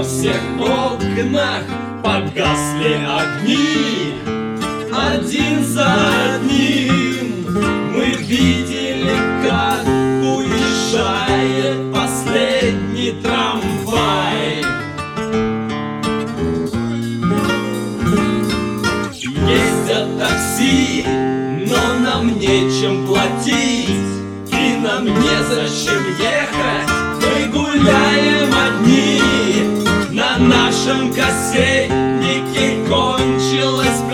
во всех окнах погасли огни. Один за одним мы видели, как уезжает последний трамвай. Ездят такси, но нам нечем платить И нам незачем ехать, мы гуляем одни нашем кассетнике кончилось.